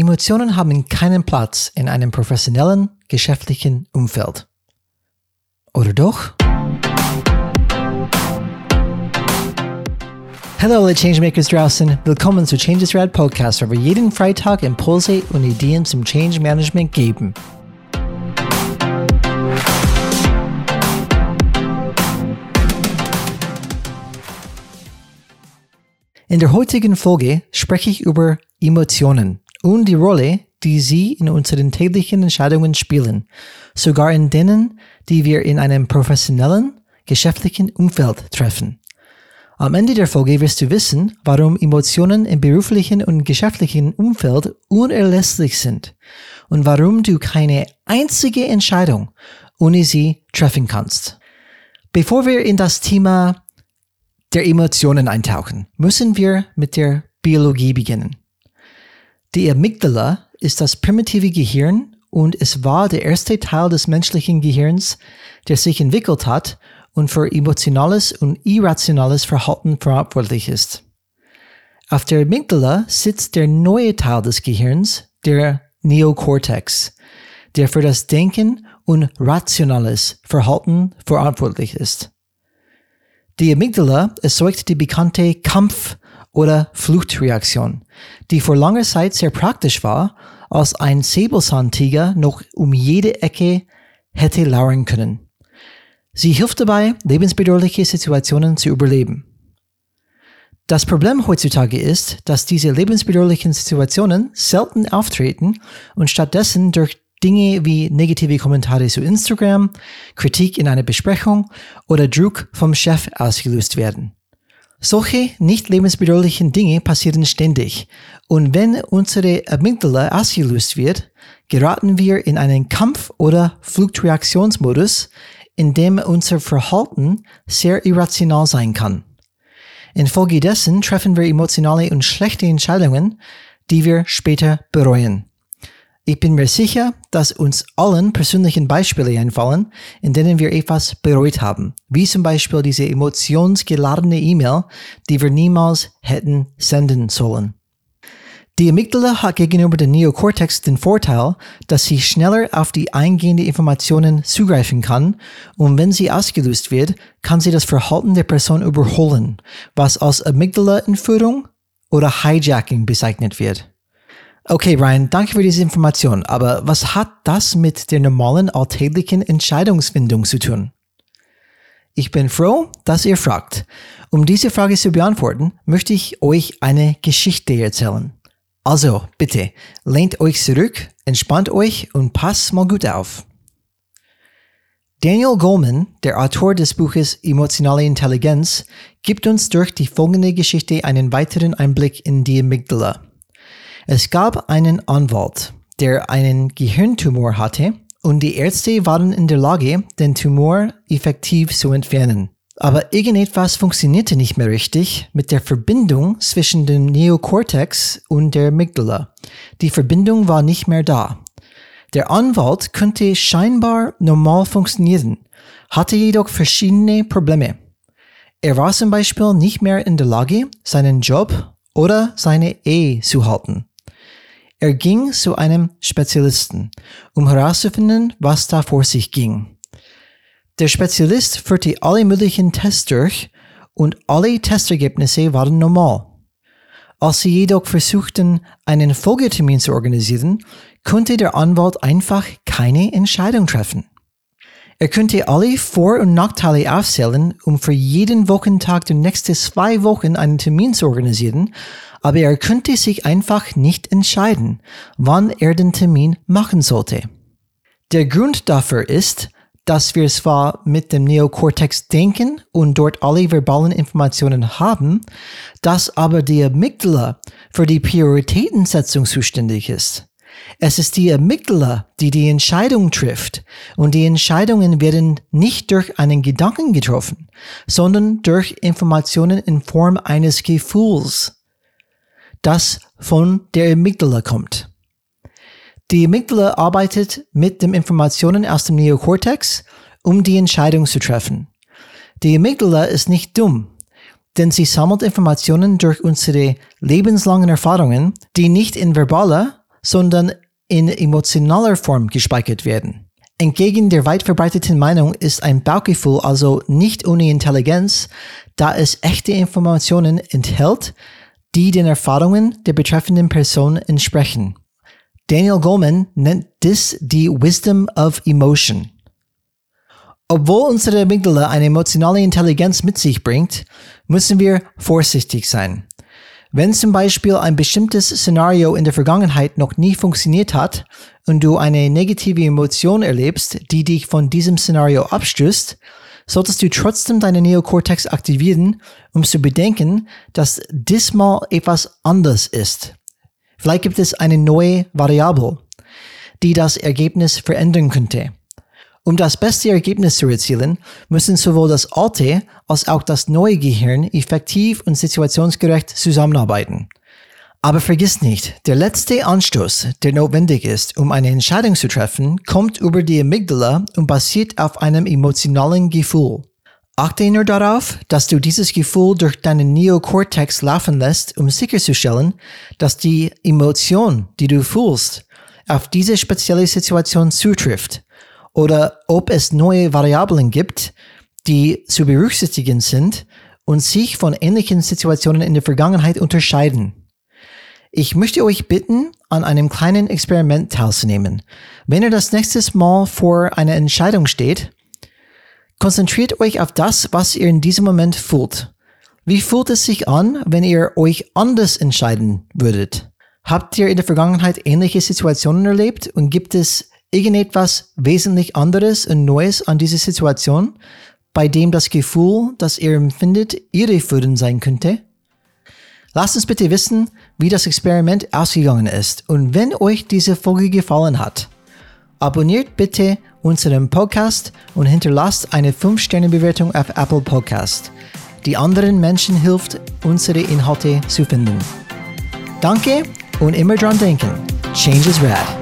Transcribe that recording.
Emotionen haben keinen Platz in einem professionellen, geschäftlichen Umfeld. Oder doch? Hallo alle Changemakers draußen, willkommen zu Changes Rad Podcast, wo wir jeden Freitag Impulse und Ideen zum Change Management geben. In der heutigen Folge spreche ich über Emotionen und die Rolle, die sie in unseren täglichen Entscheidungen spielen, sogar in denen, die wir in einem professionellen, geschäftlichen Umfeld treffen. Am Ende der Folge wirst du wissen, warum Emotionen im beruflichen und geschäftlichen Umfeld unerlässlich sind und warum du keine einzige Entscheidung ohne sie treffen kannst. Bevor wir in das Thema der Emotionen eintauchen, müssen wir mit der Biologie beginnen. Die Amygdala ist das primitive Gehirn und es war der erste Teil des menschlichen Gehirns, der sich entwickelt hat und für emotionales und irrationales Verhalten verantwortlich ist. Auf der Amygdala sitzt der neue Teil des Gehirns, der Neokortex, der für das Denken und rationales Verhalten verantwortlich ist. Die Amygdala erzeugt die bekannte Kampf- oder Fluchtreaktion, die vor langer Zeit sehr praktisch war, als ein Säbelzahntiger noch um jede Ecke hätte lauern können. Sie hilft dabei, lebensbedrohliche Situationen zu überleben. Das Problem heutzutage ist, dass diese lebensbedrohlichen Situationen selten auftreten und stattdessen durch Dinge wie negative Kommentare zu Instagram, Kritik in einer Besprechung oder Druck vom Chef ausgelöst werden. Solche nicht lebensbedrohlichen Dinge passieren ständig und wenn unsere Amygdala ausgelöst wird, geraten wir in einen Kampf- oder Fluchtreaktionsmodus, in dem unser Verhalten sehr irrational sein kann. Infolgedessen treffen wir emotionale und schlechte Entscheidungen, die wir später bereuen. Ich bin mir sicher, dass uns allen persönlichen Beispiele einfallen, in denen wir etwas bereut haben, wie zum Beispiel diese emotionsgeladene E-Mail, die wir niemals hätten senden sollen. Die Amygdala hat gegenüber dem Neokortex den Vorteil, dass sie schneller auf die eingehenden Informationen zugreifen kann und wenn sie ausgelöst wird, kann sie das Verhalten der Person überholen, was als Amygdala-Entführung oder Hijacking bezeichnet wird. Okay, Ryan, danke für diese Information, aber was hat das mit der normalen alltäglichen Entscheidungsfindung zu tun? Ich bin froh, dass ihr fragt. Um diese Frage zu beantworten, möchte ich euch eine Geschichte erzählen. Also, bitte, lehnt euch zurück, entspannt euch und passt mal gut auf. Daniel Goleman, der Autor des Buches Emotionale Intelligenz, gibt uns durch die folgende Geschichte einen weiteren Einblick in die Amygdala. Es gab einen Anwalt, der einen Gehirntumor hatte und die Ärzte waren in der Lage, den Tumor effektiv zu entfernen. Aber irgendetwas funktionierte nicht mehr richtig mit der Verbindung zwischen dem Neokortex und der Amygdala. Die Verbindung war nicht mehr da. Der Anwalt könnte scheinbar normal funktionieren, hatte jedoch verschiedene Probleme. Er war zum Beispiel nicht mehr in der Lage, seinen Job oder seine Ehe zu halten. Er ging zu einem Spezialisten, um herauszufinden, was da vor sich ging. Der Spezialist führte alle möglichen Tests durch und alle Testergebnisse waren normal. Als sie jedoch versuchten, einen Folgetermin zu organisieren, konnte der Anwalt einfach keine Entscheidung treffen. Er könnte alle Vor- und Nachteile aufzählen, um für jeden Wochentag der nächsten zwei Wochen einen Termin zu organisieren, aber er könnte sich einfach nicht entscheiden, wann er den Termin machen sollte. Der Grund dafür ist, dass wir zwar mit dem Neokortex denken und dort alle verbalen Informationen haben, dass aber die Amygdala für die Prioritätensetzung zuständig ist. Es ist die Amygdala, die die Entscheidung trifft und die Entscheidungen werden nicht durch einen Gedanken getroffen, sondern durch Informationen in Form eines Gefühls das von der Amygdala kommt. Die Amygdala arbeitet mit den Informationen aus dem Neokortex, um die Entscheidung zu treffen. Die Amygdala ist nicht dumm, denn sie sammelt Informationen durch unsere lebenslangen Erfahrungen, die nicht in verbaler, sondern in emotionaler Form gespeichert werden. Entgegen der weit verbreiteten Meinung ist ein Bauchgefühl also nicht ohne Intelligenz, da es echte Informationen enthält, die den Erfahrungen der betreffenden Person entsprechen. Daniel Goleman nennt dies die Wisdom of Emotion. Obwohl unsere Amygdala eine emotionale Intelligenz mit sich bringt, müssen wir vorsichtig sein. Wenn zum Beispiel ein bestimmtes Szenario in der Vergangenheit noch nie funktioniert hat und du eine negative Emotion erlebst, die dich von diesem Szenario abstößt, solltest du trotzdem deine Neokortex aktivieren, um zu bedenken, dass diesmal etwas anders ist. Vielleicht gibt es eine neue Variable, die das Ergebnis verändern könnte. Um das beste Ergebnis zu erzielen, müssen sowohl das alte als auch das neue Gehirn effektiv und situationsgerecht zusammenarbeiten. Aber vergiss nicht, der letzte Anstoß, der notwendig ist, um eine Entscheidung zu treffen, kommt über die Amygdala und basiert auf einem emotionalen Gefühl. Achte nur darauf, dass du dieses Gefühl durch deinen Neokortex laufen lässt, um sicherzustellen, dass die Emotion, die du fühlst, auf diese spezielle Situation zutrifft oder ob es neue Variablen gibt, die zu berücksichtigen sind und sich von ähnlichen Situationen in der Vergangenheit unterscheiden. Ich möchte euch bitten, an einem kleinen Experiment teilzunehmen. Wenn ihr das nächste Mal vor einer Entscheidung steht, konzentriert euch auf das, was ihr in diesem Moment fühlt. Wie fühlt es sich an, wenn ihr euch anders entscheiden würdet? Habt ihr in der Vergangenheit ähnliche Situationen erlebt und gibt es irgendetwas wesentlich anderes und Neues an dieser Situation, bei dem das Gefühl, das ihr empfindet, irreführend sein könnte? Lasst uns bitte wissen, wie das Experiment ausgegangen ist und wenn euch diese Folge gefallen hat. Abonniert bitte unseren Podcast und hinterlasst eine 5-Sterne-Bewertung auf Apple Podcast, die anderen Menschen hilft, unsere Inhalte zu finden. Danke und immer dran denken. Change is rad.